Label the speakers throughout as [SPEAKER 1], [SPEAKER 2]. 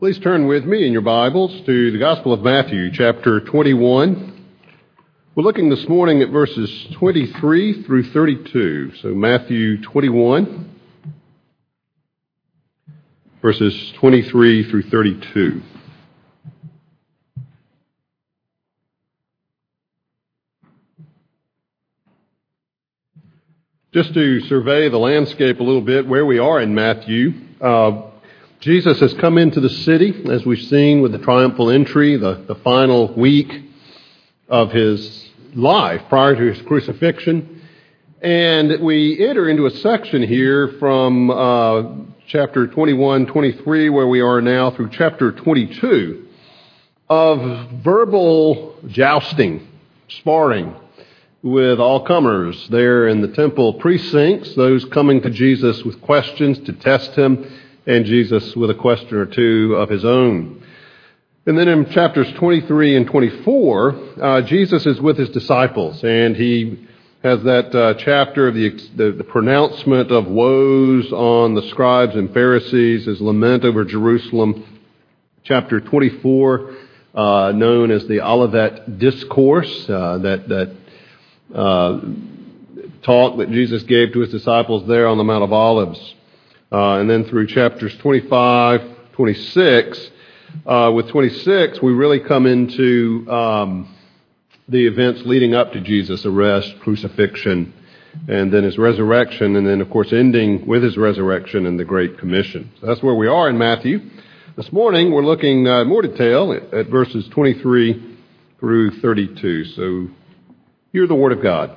[SPEAKER 1] Please turn with me in your Bibles to the Gospel of Matthew, chapter 21. We're looking this morning at verses 23 through 32. So, Matthew 21, verses 23 through 32. Just to survey the landscape a little bit, where we are in Matthew, uh, Jesus has come into the city, as we've seen with the triumphal entry, the, the final week of his life prior to his crucifixion. And we enter into a section here from uh, chapter 21, 23, where we are now, through chapter 22, of verbal jousting, sparring with all comers there in the temple precincts, those coming to Jesus with questions to test him and Jesus with a question or two of his own. And then in chapters 23 and 24, uh, Jesus is with his disciples, and he has that uh, chapter of the, the, the, pronouncement of woes on the scribes and Pharisees, his lament over Jerusalem. Chapter 24, uh, known as the Olivet Discourse, uh, that, that uh, talk that Jesus gave to his disciples there on the Mount of Olives. Uh, and then through chapters 25, 26. Uh, with 26, we really come into um, the events leading up to Jesus' arrest, crucifixion, and then his resurrection, and then, of course, ending with his resurrection and the Great Commission. So that's where we are in Matthew. This morning, we're looking uh, more detail at, at verses 23 through 32. So, hear the Word of God.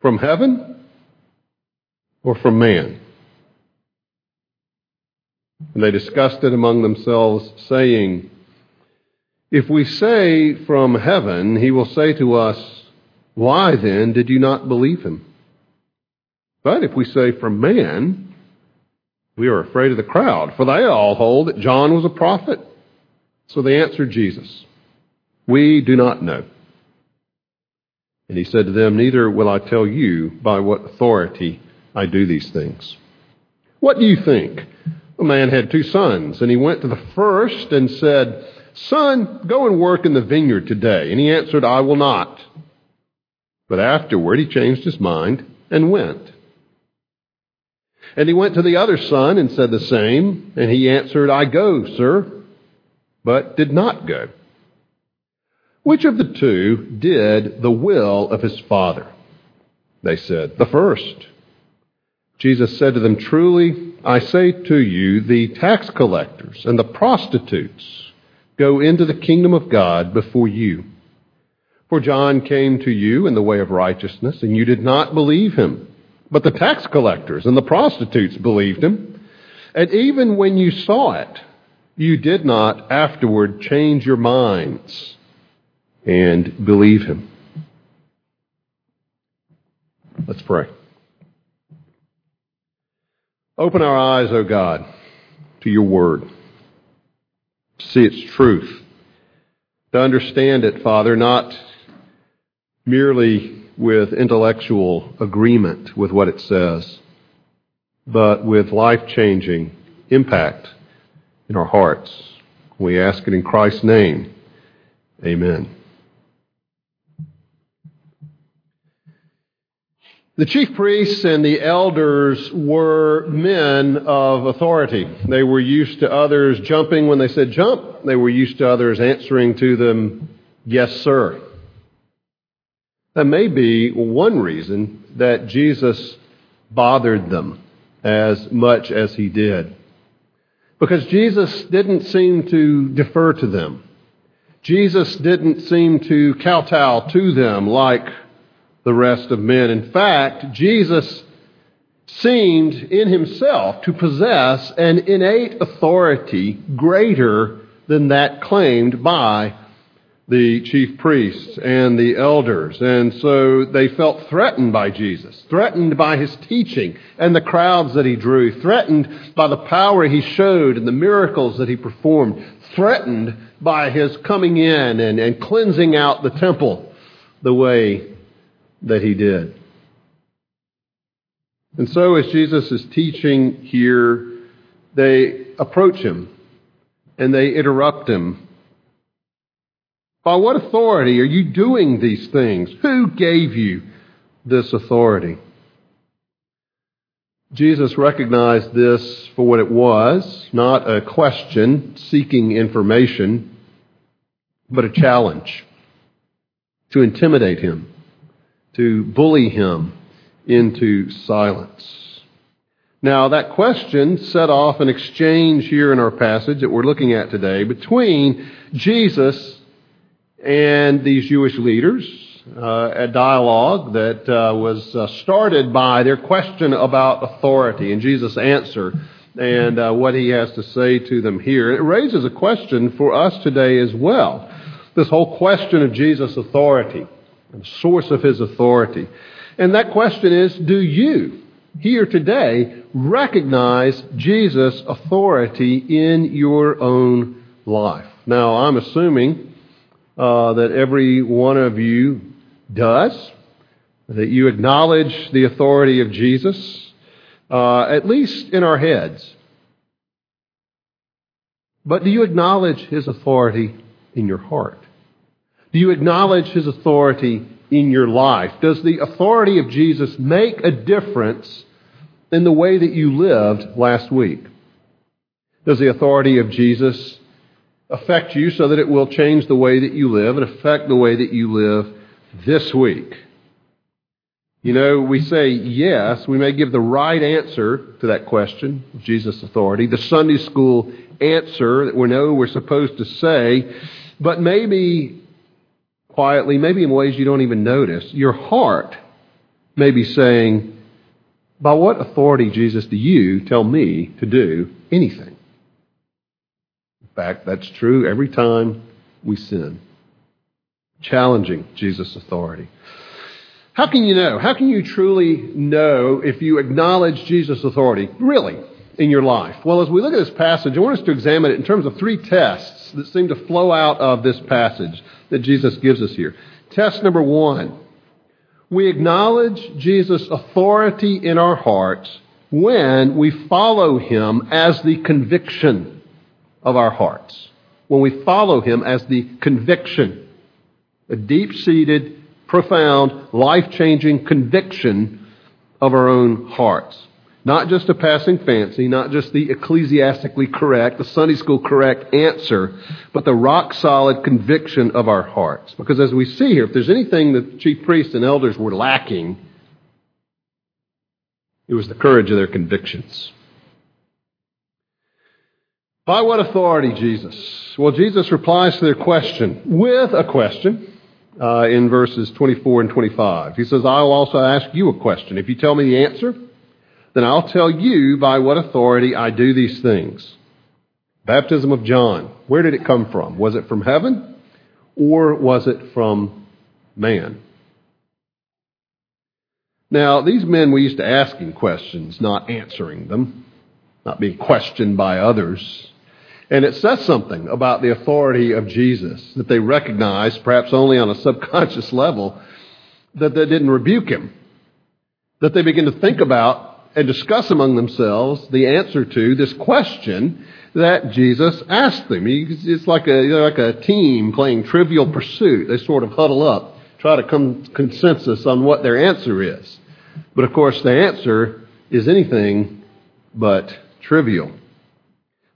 [SPEAKER 1] From heaven or from man? And they discussed it among themselves, saying, If we say from heaven, he will say to us, Why then did you not believe him? But if we say from man, we are afraid of the crowd, for they all hold that John was a prophet. So they answered Jesus, We do not know. And he said to them, Neither will I tell you by what authority I do these things. What do you think? A man had two sons, and he went to the first and said, Son, go and work in the vineyard today. And he answered, I will not. But afterward he changed his mind and went. And he went to the other son and said the same, and he answered, I go, sir, but did not go. Which of the two did the will of his father? They said, The first. Jesus said to them, Truly, I say to you, the tax collectors and the prostitutes go into the kingdom of God before you. For John came to you in the way of righteousness, and you did not believe him. But the tax collectors and the prostitutes believed him. And even when you saw it, you did not afterward change your minds and believe him. Let's pray. Open our eyes, O God, to your word, see its truth, to understand it, Father, not merely with intellectual agreement with what it says, but with life changing impact in our hearts. We ask it in Christ's name. Amen. The chief priests and the elders were men of authority. They were used to others jumping when they said jump. They were used to others answering to them, yes, sir. That may be one reason that Jesus bothered them as much as he did. Because Jesus didn't seem to defer to them. Jesus didn't seem to kowtow to them like the rest of men. In fact, Jesus seemed in himself to possess an innate authority greater than that claimed by the chief priests and the elders. And so they felt threatened by Jesus, threatened by his teaching and the crowds that he drew, threatened by the power he showed and the miracles that he performed, threatened by his coming in and, and cleansing out the temple the way that he did. And so, as Jesus is teaching here, they approach him and they interrupt him. By what authority are you doing these things? Who gave you this authority? Jesus recognized this for what it was, not a question seeking information, but a challenge to intimidate him to bully him into silence. Now, that question set off an exchange here in our passage that we're looking at today between Jesus and these Jewish leaders, uh, a dialogue that uh, was uh, started by their question about authority and Jesus' answer and uh, what he has to say to them here. It raises a question for us today as well. This whole question of Jesus' authority and source of his authority. And that question is do you, here today, recognize Jesus' authority in your own life? Now, I'm assuming uh, that every one of you does, that you acknowledge the authority of Jesus, uh, at least in our heads. But do you acknowledge his authority in your heart? Do you acknowledge his authority in your life? Does the authority of Jesus make a difference in the way that you lived last week? Does the authority of Jesus affect you so that it will change the way that you live and affect the way that you live this week? You know, we say yes, we may give the right answer to that question of Jesus' authority, the Sunday school answer that we know we're supposed to say, but maybe quietly, maybe in ways you don't even notice, your heart may be saying, By what authority, Jesus, do you tell me to do anything? In fact, that's true every time we sin. Challenging Jesus' authority. How can you know? How can you truly know if you acknowledge Jesus' authority? Really? In your life? Well, as we look at this passage, I want us to examine it in terms of three tests that seem to flow out of this passage that Jesus gives us here. Test number one we acknowledge Jesus' authority in our hearts when we follow him as the conviction of our hearts. When we follow him as the conviction, a deep seated, profound, life changing conviction of our own hearts. Not just a passing fancy, not just the ecclesiastically correct, the Sunday school correct answer, but the rock solid conviction of our hearts. Because as we see here, if there's anything that the chief priests and elders were lacking, it was the courage of their convictions. By what authority, Jesus? Well, Jesus replies to their question with a question uh, in verses 24 and 25. He says, I'll also ask you a question. If you tell me the answer, then I'll tell you by what authority I do these things. Baptism of John, where did it come from? Was it from heaven or was it from man? Now, these men were used to asking questions, not answering them, not being questioned by others. And it says something about the authority of Jesus that they recognized, perhaps only on a subconscious level, that they didn't rebuke him. That they begin to think about and discuss among themselves the answer to this question that Jesus asked them. It's like a, like a team playing trivial pursuit. They sort of huddle up, try to come consensus on what their answer is. But of course, the answer is anything but trivial.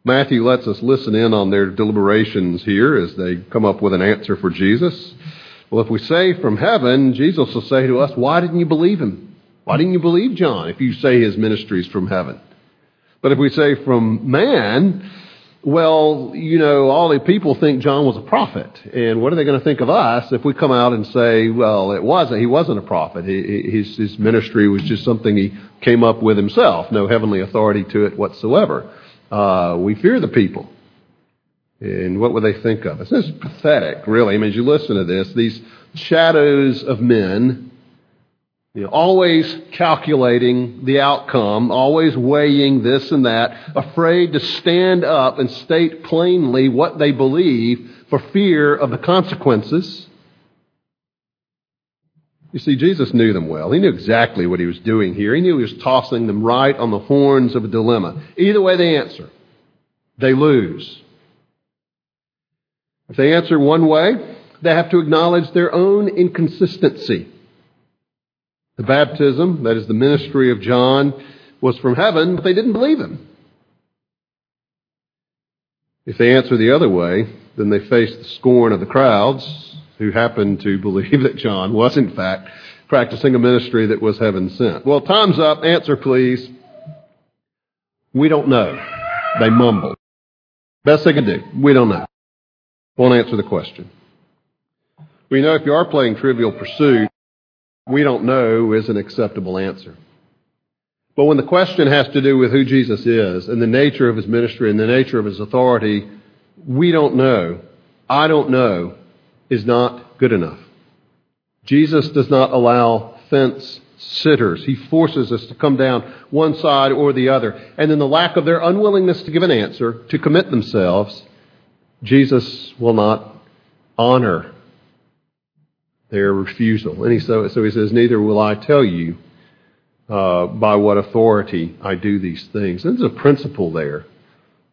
[SPEAKER 1] Matthew lets us listen in on their deliberations here as they come up with an answer for Jesus. Well, if we say from heaven, Jesus will say to us, Why didn't you believe him? Why didn't you believe John if you say his ministry is from heaven? But if we say from man, well, you know, all the people think John was a prophet. And what are they going to think of us if we come out and say, well, it wasn't, he wasn't a prophet. His, his ministry was just something he came up with himself, no heavenly authority to it whatsoever. Uh, we fear the people. And what would they think of us? This is pathetic, really. I mean, as you listen to this, these shadows of men you know, always calculating the outcome, always weighing this and that, afraid to stand up and state plainly what they believe for fear of the consequences. You see, Jesus knew them well. He knew exactly what he was doing here. He knew he was tossing them right on the horns of a dilemma. Either way they answer, they lose. If they answer one way, they have to acknowledge their own inconsistency. The baptism, that is the ministry of John, was from heaven, but they didn't believe him. If they answer the other way, then they face the scorn of the crowds who happened to believe that John was, in fact, practicing a ministry that was heaven sent. Well, time's up. Answer, please. We don't know. They mumble. Best they can do. We don't know. Won't answer the question. We know if you are playing Trivial Pursuit, we don't know is an acceptable answer. But when the question has to do with who Jesus is and the nature of his ministry and the nature of his authority, we don't know, I don't know, is not good enough. Jesus does not allow fence sitters. He forces us to come down one side or the other. And in the lack of their unwillingness to give an answer, to commit themselves, Jesus will not honor their refusal. And he, so, so he says, Neither will I tell you uh, by what authority I do these things. There's a principle there.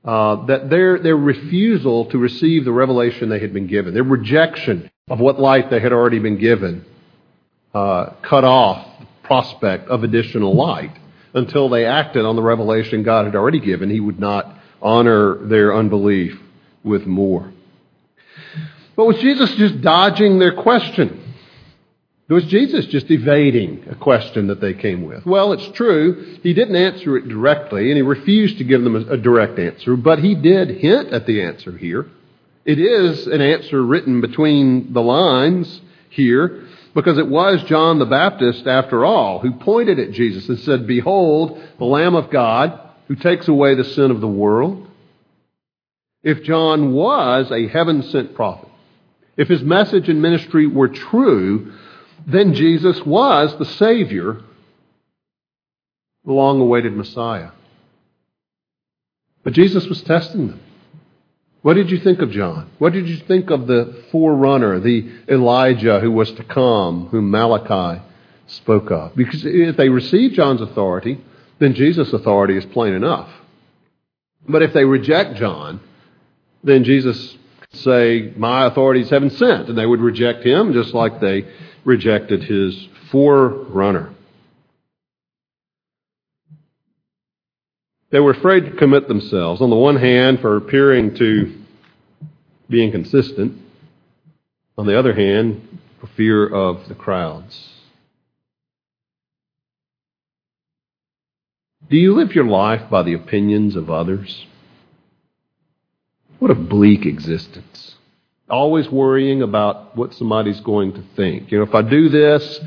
[SPEAKER 1] Uh, that their, their refusal to receive the revelation they had been given, their rejection of what light they had already been given, uh, cut off the prospect of additional light until they acted on the revelation God had already given. He would not honor their unbelief with more. But was Jesus just dodging their question? Was Jesus just evading a question that they came with? Well, it's true. He didn't answer it directly, and he refused to give them a, direct answer, but he did hint at the answer here. It is an answer written between the lines here, because it was John the Baptist, after all, who pointed at Jesus and said, Behold, the Lamb of God who takes away the sin of the world. If John was a heaven sent prophet, if his message and ministry were true, then Jesus was the Savior, the long awaited Messiah. But Jesus was testing them. What did you think of John? What did you think of the forerunner, the Elijah who was to come, whom Malachi spoke of? Because if they receive John's authority, then Jesus' authority is plain enough. But if they reject John, then Jesus could say, My authority is heaven sent, and they would reject him just like they rejected his forerunner. They were afraid to commit themselves, on the one hand, for appearing to be inconsistent, on the other hand, for fear of the crowds. Do you live your life by the opinions of others? What a bleak existence always worrying about what somebody's going to think. You know, if I do this,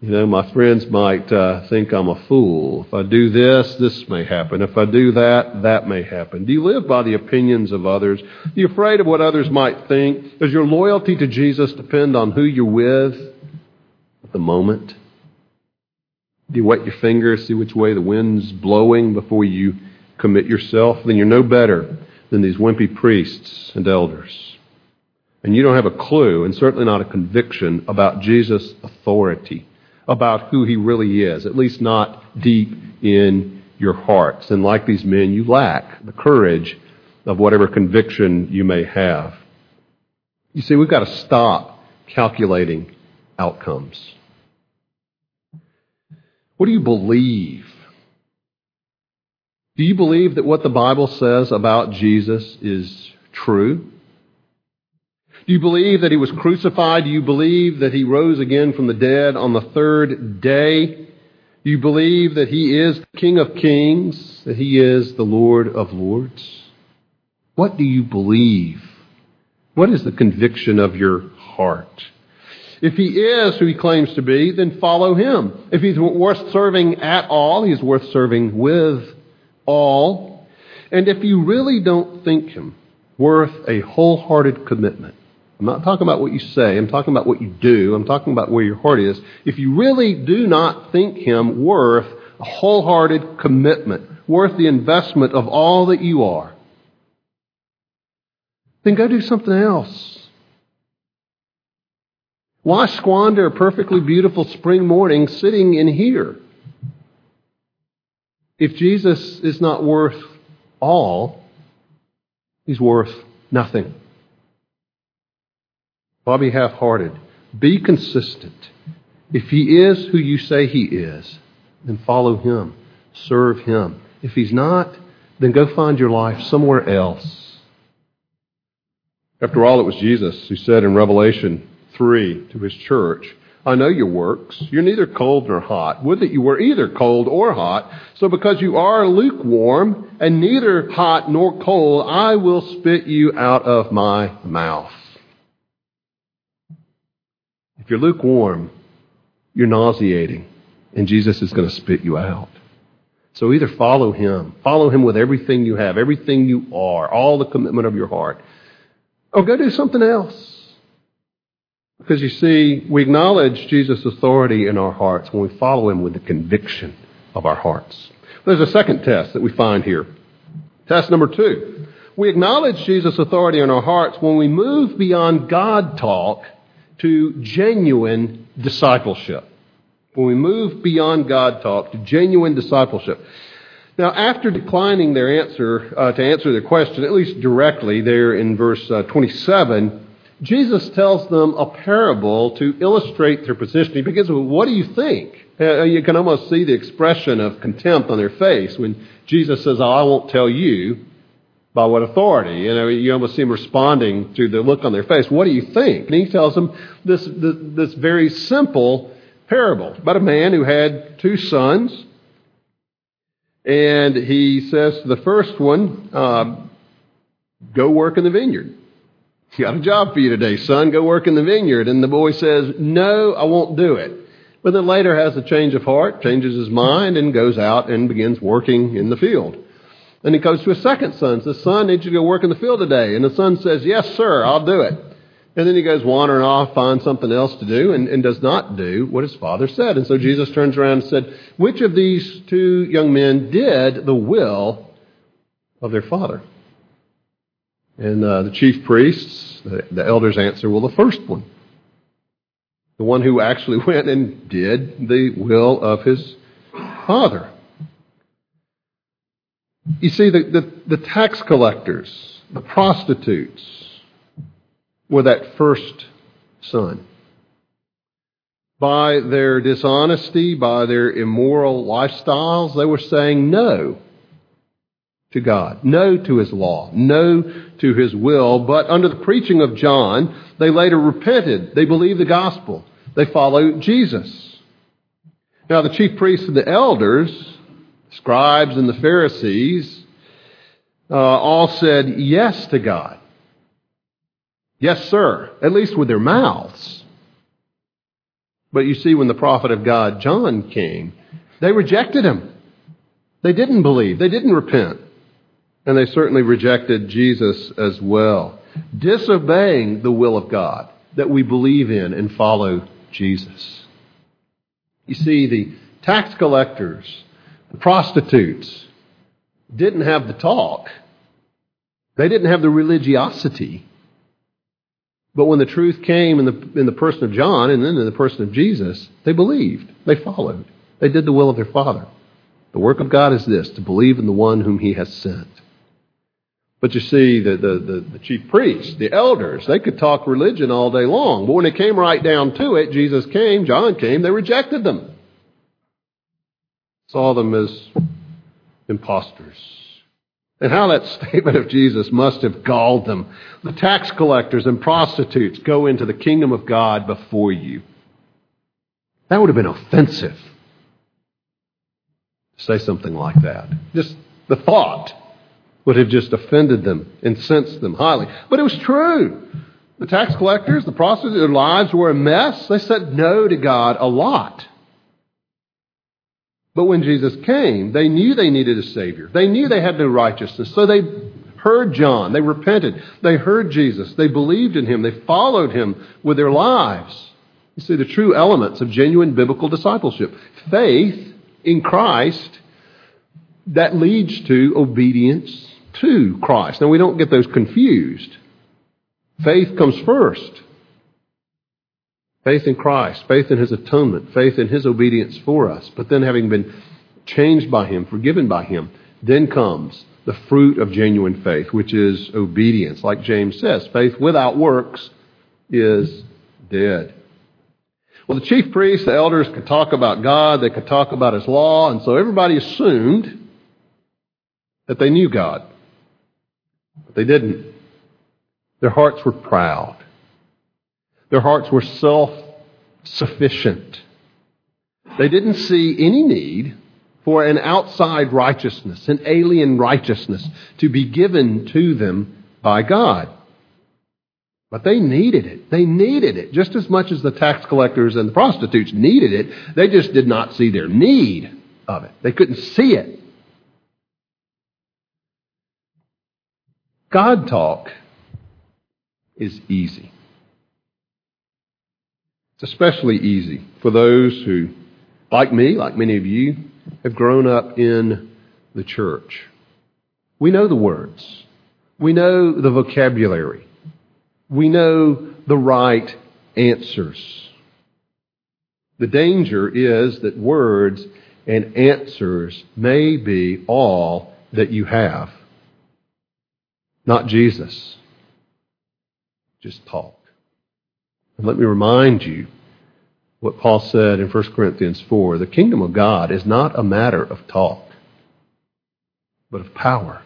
[SPEAKER 1] you know, my friends might uh, think I'm a fool. If I do this, this may happen. If I do that, that may happen. Do you live by the opinions of others? Are you afraid of what others might think? Does your loyalty to Jesus depend on who you're with at the moment? Do you wet your fingers, see which way the wind's blowing before you commit yourself? Then you're no better than these wimpy priests and elders and you don't have a clue, and certainly not a conviction about Jesus' authority, about who he really is, at least not deep in your hearts. And like these men, you lack the courage of whatever conviction you may have. You see, we've got to stop calculating outcomes. What do you believe? Do you believe that what the Bible says about Jesus is true? Do you believe that he was crucified? Do you believe that he rose again from the dead on the third day? Do you believe that he is the King of Kings, that he is the Lord of Lords? What do you believe? What is the conviction of your heart? If he is who he claims to be, then follow him. If he's worth serving at all, he's worth serving with all. And if you really don't think him worth a wholehearted commitment, I'm not talking about what you say, I'm talking about what you do, I'm talking about where your heart is. If you really do not think him worth a wholehearted commitment, worth the investment of all that you are, then go do something else. Why squander a perfectly beautiful spring morning sitting in here? If Jesus is not worth all, he's worth nothing. Why be half hearted? Be consistent. If he is who you say he is, then follow him. Serve him. If he's not, then go find your life somewhere else. After all, it was Jesus who said in Revelation 3 to his church, I know your works. You're neither cold nor hot. Would that you were either cold or hot. So because you are lukewarm and neither hot nor cold, I will spit you out of my mouth. If you're lukewarm, you're nauseating, and Jesus is going to spit you out. So either follow him, follow him with everything you have, everything you are, all the commitment of your heart, or go do something else. Because you see, we acknowledge Jesus' authority in our hearts when we follow him with the conviction of our hearts. There's a second test that we find here. Test number two. We acknowledge Jesus' authority in our hearts when we move beyond God talk to genuine discipleship. When we move beyond God talk to genuine discipleship. Now, after declining their answer, uh, to answer their question, at least directly, there in verse uh, 27, Jesus tells them a parable to illustrate their position. He begins with, What do you think? Uh, you can almost see the expression of contempt on their face when Jesus says, oh, I won't tell you by what authority. You know, you almost see him responding to the look on their face. What do you think? And he tells them this, this, this very simple parable about a man who had two sons. And he says to the first one, uh, Go work in the vineyard. Got a job for you today, son. Go work in the vineyard. And the boy says, No, I won't do it. But then later has a change of heart, changes his mind, and goes out and begins working in the field. Then he goes to his second son, says, Son, need you to go work in the field today. And the son says, Yes, sir, I'll do it. And then he goes wandering off, finds something else to do, and, and does not do what his father said. And so Jesus turns around and said, Which of these two young men did the will of their father? And uh, the chief priests, the, the elders answer, well, the first one. The one who actually went and did the will of his father. You see, the, the, the tax collectors, the prostitutes, were that first son. By their dishonesty, by their immoral lifestyles, they were saying no to God, no to His law, no to His will. But under the preaching of John, they later repented. They believed the gospel. They followed Jesus. Now, the chief priests and the elders, scribes and the Pharisees, uh, all said yes to God. Yes, sir, at least with their mouths. But you see, when the prophet of God, John, came, they rejected him. They didn't believe. They didn't repent. And they certainly rejected Jesus as well, disobeying the will of God that we believe in and follow Jesus. You see, the tax collectors, the prostitutes, didn't have the talk. They didn't have the religiosity. But when the truth came in the, in the person of John and then in the person of Jesus, they believed. They followed. They did the will of their Father. The work of God is this to believe in the one whom He has sent. But you see, the, the, the, the, chief priests, the elders, they could talk religion all day long. But when it came right down to it, Jesus came, John came, they rejected them. Saw them as impostors. And how that statement of Jesus must have galled them. The tax collectors and prostitutes go into the kingdom of God before you. That would have been offensive to say something like that. Just the thought would have just offended them, incensed them highly. But it was true. The tax collectors, the prostitutes, their lives were a mess. They said no to God a lot. But when Jesus came, they knew they needed a Savior. They knew they had no righteousness. So they heard John. They repented. They heard Jesus. They believed in him. They followed him with their lives. You see, the true elements of genuine biblical discipleship faith in Christ that leads to obedience to Christ. Now, we don't get those confused. Faith comes first. Faith in Christ, faith in His atonement, faith in His obedience for us. But then, having been changed by Him, forgiven by Him, then comes the fruit of genuine faith, which is obedience. Like James says, faith without works is dead. Well, the chief priests, the elders could talk about God, they could talk about His law, and so everybody assumed that they knew God. But they didn't. Their hearts were proud. Their hearts were self sufficient. They didn't see any need for an outside righteousness, an alien righteousness to be given to them by God. But they needed it. They needed it just as much as the tax collectors and the prostitutes needed it. They just did not see their need of it. They couldn't see it. God talk is easy. It's especially easy for those who, like me, like many of you, have grown up in the church. We know the words. We know the vocabulary. We know the right answers. The danger is that words and answers may be all that you have. Not Jesus. Just talk. And let me remind you what Paul said in 1 Corinthians 4 the kingdom of God is not a matter of talk, but of power.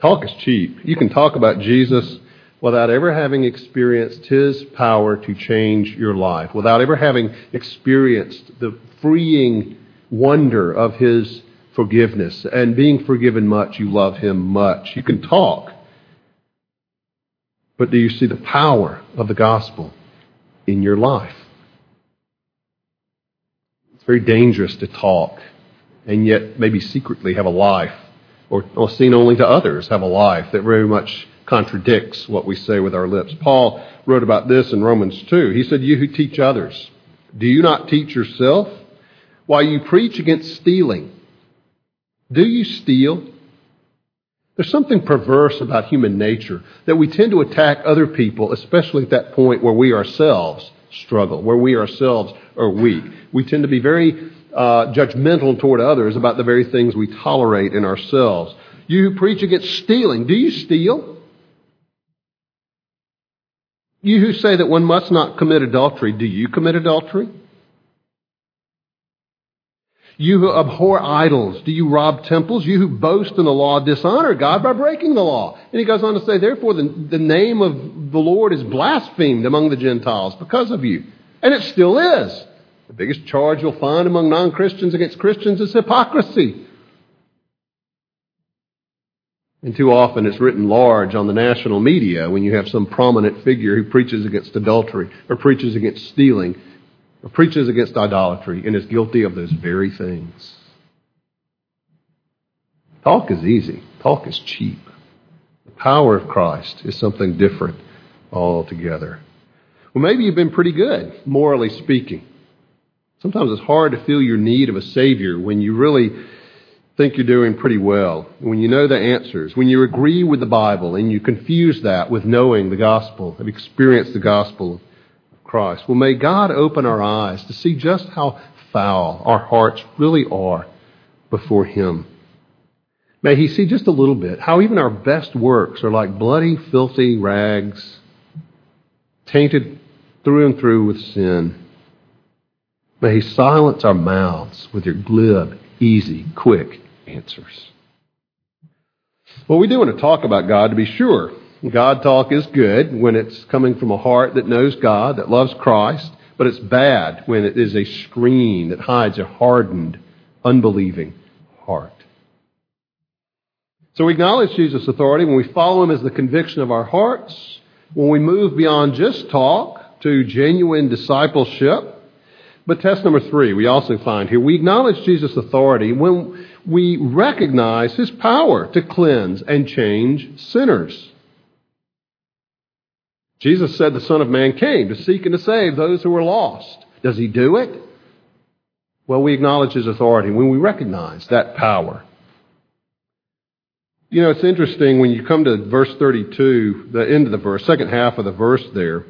[SPEAKER 1] Talk is cheap. You can talk about Jesus without ever having experienced his power to change your life, without ever having experienced the freeing wonder of his forgiveness. And being forgiven much, you love him much. You can talk. But do you see the power of the gospel in your life? It's very dangerous to talk and yet maybe secretly have a life, or, or seen only to others have a life that very much contradicts what we say with our lips. Paul wrote about this in Romans 2. He said, You who teach others, do you not teach yourself? While you preach against stealing, do you steal? There's something perverse about human nature that we tend to attack other people, especially at that point where we ourselves struggle, where we ourselves are weak. We tend to be very uh, judgmental toward others about the very things we tolerate in ourselves. You who preach against stealing, do you steal? You who say that one must not commit adultery, do you commit adultery? You who abhor idols, do you rob temples? You who boast in the law dishonor God by breaking the law. And he goes on to say, therefore, the, the name of the Lord is blasphemed among the Gentiles because of you. And it still is. The biggest charge you'll find among non Christians against Christians is hypocrisy. And too often it's written large on the national media when you have some prominent figure who preaches against adultery or preaches against stealing preaches against idolatry and is guilty of those very things. Talk is easy. Talk is cheap. The power of Christ is something different altogether. Well, maybe you've been pretty good, morally speaking. Sometimes it's hard to feel your need of a Savior when you really think you're doing pretty well, when you know the answers, when you agree with the Bible and you confuse that with knowing the gospel, have experienced the gospel Christ. Well, may God open our eyes to see just how foul our hearts really are before Him. May He see just a little bit how even our best works are like bloody, filthy rags, tainted through and through with sin. May He silence our mouths with your glib, easy, quick answers. Well, we do want to talk about God to be sure. God talk is good when it's coming from a heart that knows God, that loves Christ, but it's bad when it is a screen that hides a hardened, unbelieving heart. So we acknowledge Jesus' authority when we follow Him as the conviction of our hearts, when we move beyond just talk to genuine discipleship. But test number three, we also find here, we acknowledge Jesus' authority when we recognize His power to cleanse and change sinners. Jesus said the Son of Man came to seek and to save those who were lost. Does He do it? Well, we acknowledge His authority when we recognize that power. You know, it's interesting when you come to verse 32, the end of the verse, second half of the verse there,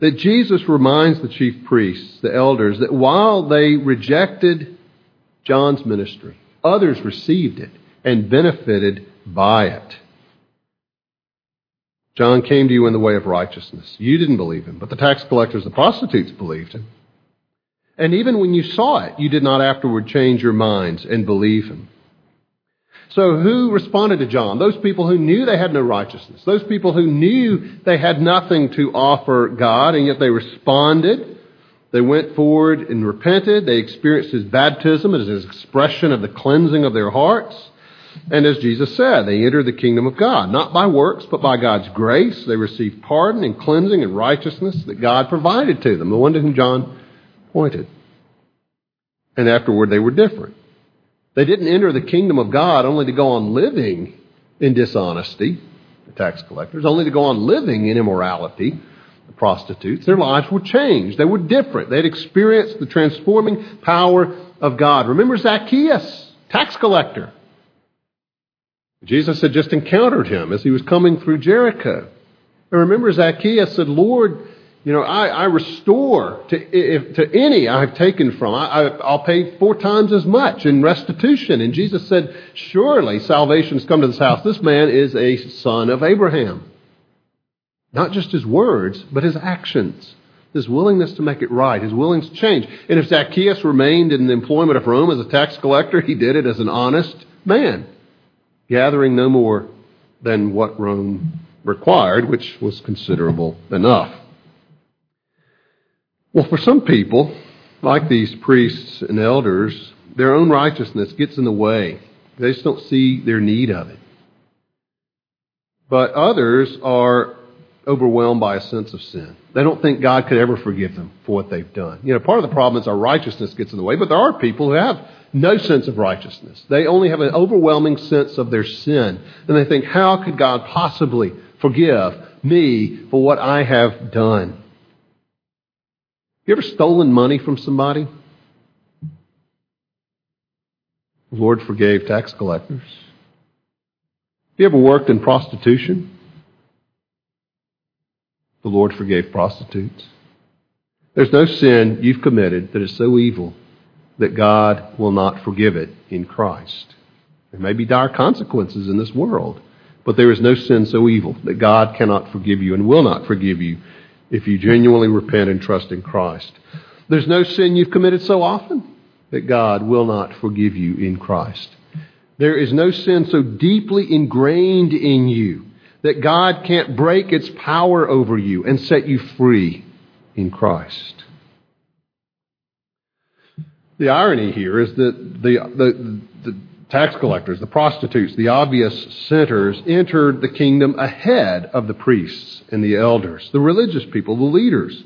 [SPEAKER 1] that Jesus reminds the chief priests, the elders, that while they rejected John's ministry, others received it and benefited by it. John came to you in the way of righteousness. You didn't believe him, but the tax collectors, the prostitutes believed him. And even when you saw it, you did not afterward change your minds and believe him. So who responded to John? Those people who knew they had no righteousness. Those people who knew they had nothing to offer God, and yet they responded. They went forward and repented. They experienced his baptism as an expression of the cleansing of their hearts. And as Jesus said, they entered the kingdom of God, not by works, but by God's grace. They received pardon and cleansing and righteousness that God provided to them, the one to whom John pointed. And afterward, they were different. They didn't enter the kingdom of God only to go on living in dishonesty, the tax collectors, only to go on living in immorality, the prostitutes. Their lives were changed. They were different. They had experienced the transforming power of God. Remember Zacchaeus, tax collector. Jesus had just encountered him as he was coming through Jericho. And remember Zacchaeus said, Lord, you know, I, I restore to, if, to any I've taken from. I, I, I'll pay four times as much in restitution. And Jesus said, Surely salvation has come to this house. This man is a son of Abraham. Not just his words, but his actions. His willingness to make it right, his willingness to change. And if Zacchaeus remained in the employment of Rome as a tax collector, he did it as an honest man, gathering no more than what Rome required, which was considerable enough. Well, for some people, like these priests and elders, their own righteousness gets in the way. They just don't see their need of it. But others are overwhelmed by a sense of sin. They don't think God could ever forgive them for what they've done. You know, part of the problem is our righteousness gets in the way, but there are people who have no sense of righteousness. They only have an overwhelming sense of their sin. And they think, how could God possibly forgive me for what I have done? You ever stolen money from somebody? The Lord forgave tax collectors. You ever worked in prostitution? The Lord forgave prostitutes. There's no sin you've committed that is so evil that God will not forgive it in Christ. There may be dire consequences in this world, but there is no sin so evil that God cannot forgive you and will not forgive you if you genuinely repent and trust in Christ. There's no sin you've committed so often that God will not forgive you in Christ. There is no sin so deeply ingrained in you that God can't break its power over you and set you free in Christ. The irony here is that the, tax collectors, the prostitutes, the obvious sinners entered the kingdom ahead of the priests and the elders, the religious people, the leaders.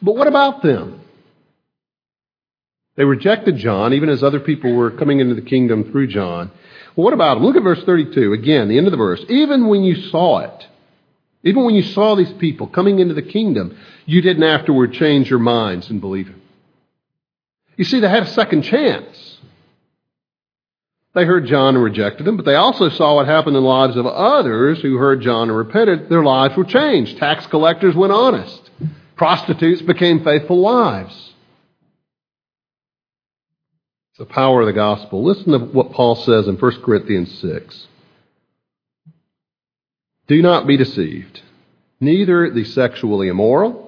[SPEAKER 1] But what about them? They rejected John, even as other people were coming into the kingdom through John. Well, what about them? Look at verse 32. Again, the end of the verse. Even when you saw it, even when you saw these people coming into the kingdom, you didn't afterward change your minds and believe him. You see, they had a second chance. They heard John and rejected him, but they also saw what happened in the lives of others who heard John and repented. Their lives were changed. Tax collectors went honest. Prostitutes became faithful wives. It's the power of the gospel. Listen to what Paul says in 1 Corinthians 6. Do not be deceived. Neither the sexually immoral,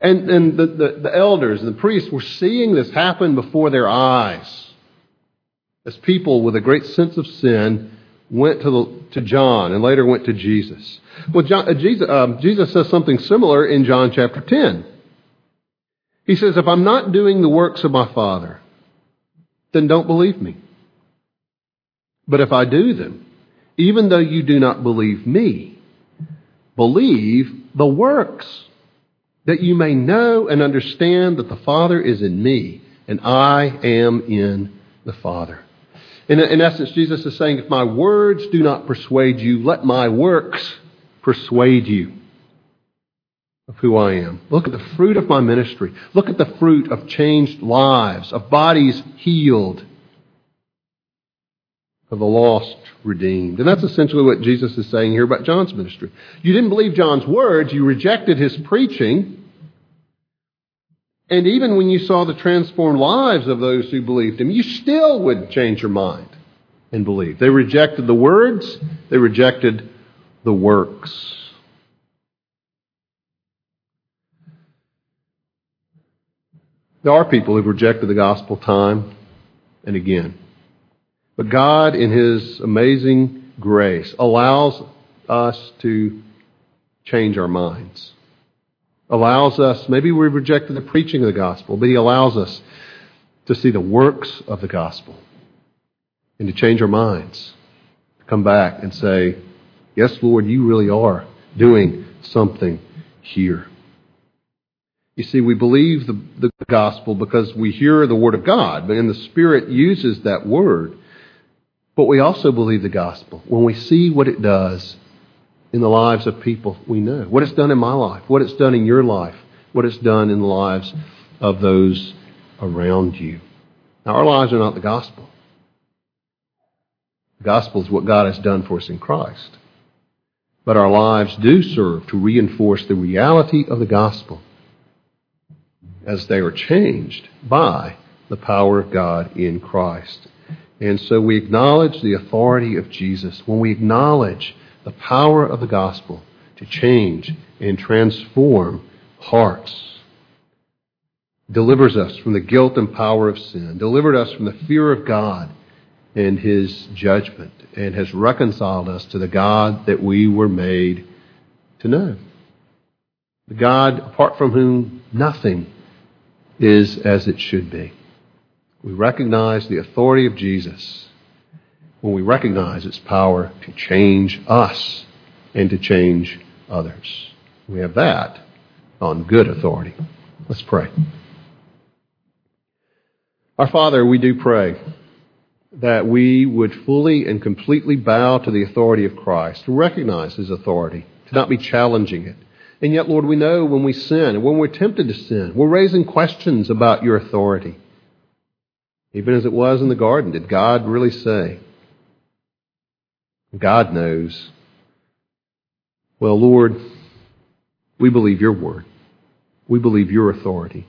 [SPEAKER 1] And, and the, the, the elders and the priests were seeing this happen before their eyes as people with a great sense of sin went to, the, to John and later went to Jesus. Well, John, uh, Jesus, uh, Jesus says something similar in John chapter 10. He says, If I'm not doing the works of my Father, then don't believe me. But if I do them, even though you do not believe me, believe the works that you may know and understand that the Father is in me and I am in the Father. In, in essence, Jesus is saying, if my words do not persuade you, let my works persuade you of who I am. Look at the fruit of my ministry. Look at the fruit of changed lives, of bodies healed, of the lost redeemed. And that's essentially what Jesus is saying here about John's ministry. You didn't believe John's words, you rejected his preaching. And even when you saw the transformed lives of those who believed him, you still wouldn't change your mind and believe. They rejected the words, they rejected the works. There are people who've rejected the gospel time and again. But God, in His amazing grace, allows us to change our minds. Allows us, maybe we rejected the preaching of the gospel, but He allows us to see the works of the gospel and to change our minds. To come back and say, Yes, Lord, you really are doing something here. You see, we believe the, the gospel because we hear the word of God, but and the Spirit uses that word but we also believe the gospel when we see what it does in the lives of people we know. What it's done in my life, what it's done in your life, what it's done in the lives of those around you. Now, our lives are not the gospel. The gospel is what God has done for us in Christ. But our lives do serve to reinforce the reality of the gospel as they are changed by the power of God in Christ. And so we acknowledge the authority of Jesus when we acknowledge the power of the gospel to change and transform hearts. Delivers us from the guilt and power of sin, delivered us from the fear of God and his judgment, and has reconciled us to the God that we were made to know. The God apart from whom nothing is as it should be. We recognize the authority of Jesus when we recognize its power to change us and to change others. We have that on good authority. Let's pray. Our Father, we do pray that we would fully and completely bow to the authority of Christ, to recognize His authority, to not be challenging it. And yet, Lord, we know when we sin and when we're tempted to sin, we're raising questions about your authority. Even as it was in the garden, did God really say? God knows. Well, Lord, we believe your word. We believe your authority.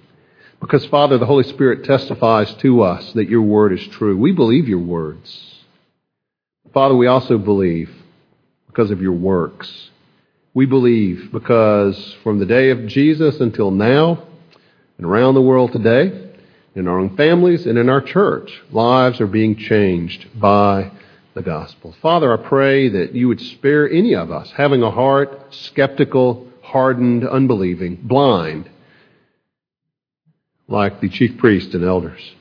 [SPEAKER 1] Because, Father, the Holy Spirit testifies to us that your word is true. We believe your words. Father, we also believe because of your works. We believe because from the day of Jesus until now and around the world today, in our own families and in our church. Lives are being changed by the gospel. Father, I pray that you would spare any of us having a heart skeptical, hardened, unbelieving, blind, like the chief priests and elders.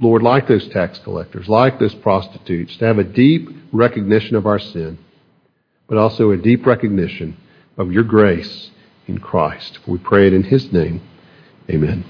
[SPEAKER 1] Lord, like those tax collectors, like those prostitutes, to have a deep recognition of our sin, but also a deep recognition of your grace in Christ. We pray it in His name. Amen.